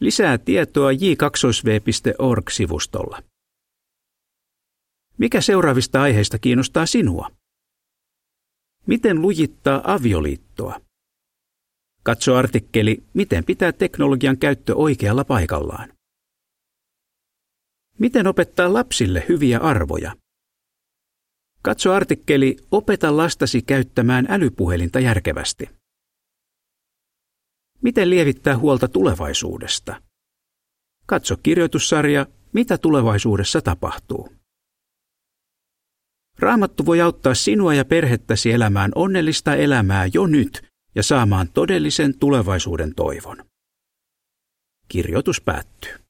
Lisää tietoa j2v.org-sivustolla. Mikä seuraavista aiheista kiinnostaa sinua? Miten lujittaa avioliittoa? Katso artikkeli Miten pitää teknologian käyttö oikealla paikallaan. Miten opettaa lapsille hyviä arvoja? Katso artikkeli Opeta lastasi käyttämään älypuhelinta järkevästi. Miten lievittää huolta tulevaisuudesta? Katso kirjoitussarja Mitä tulevaisuudessa tapahtuu. Raamattu voi auttaa sinua ja perhettäsi elämään onnellista elämää jo nyt ja saamaan todellisen tulevaisuuden toivon. Kirjoitus päättyy.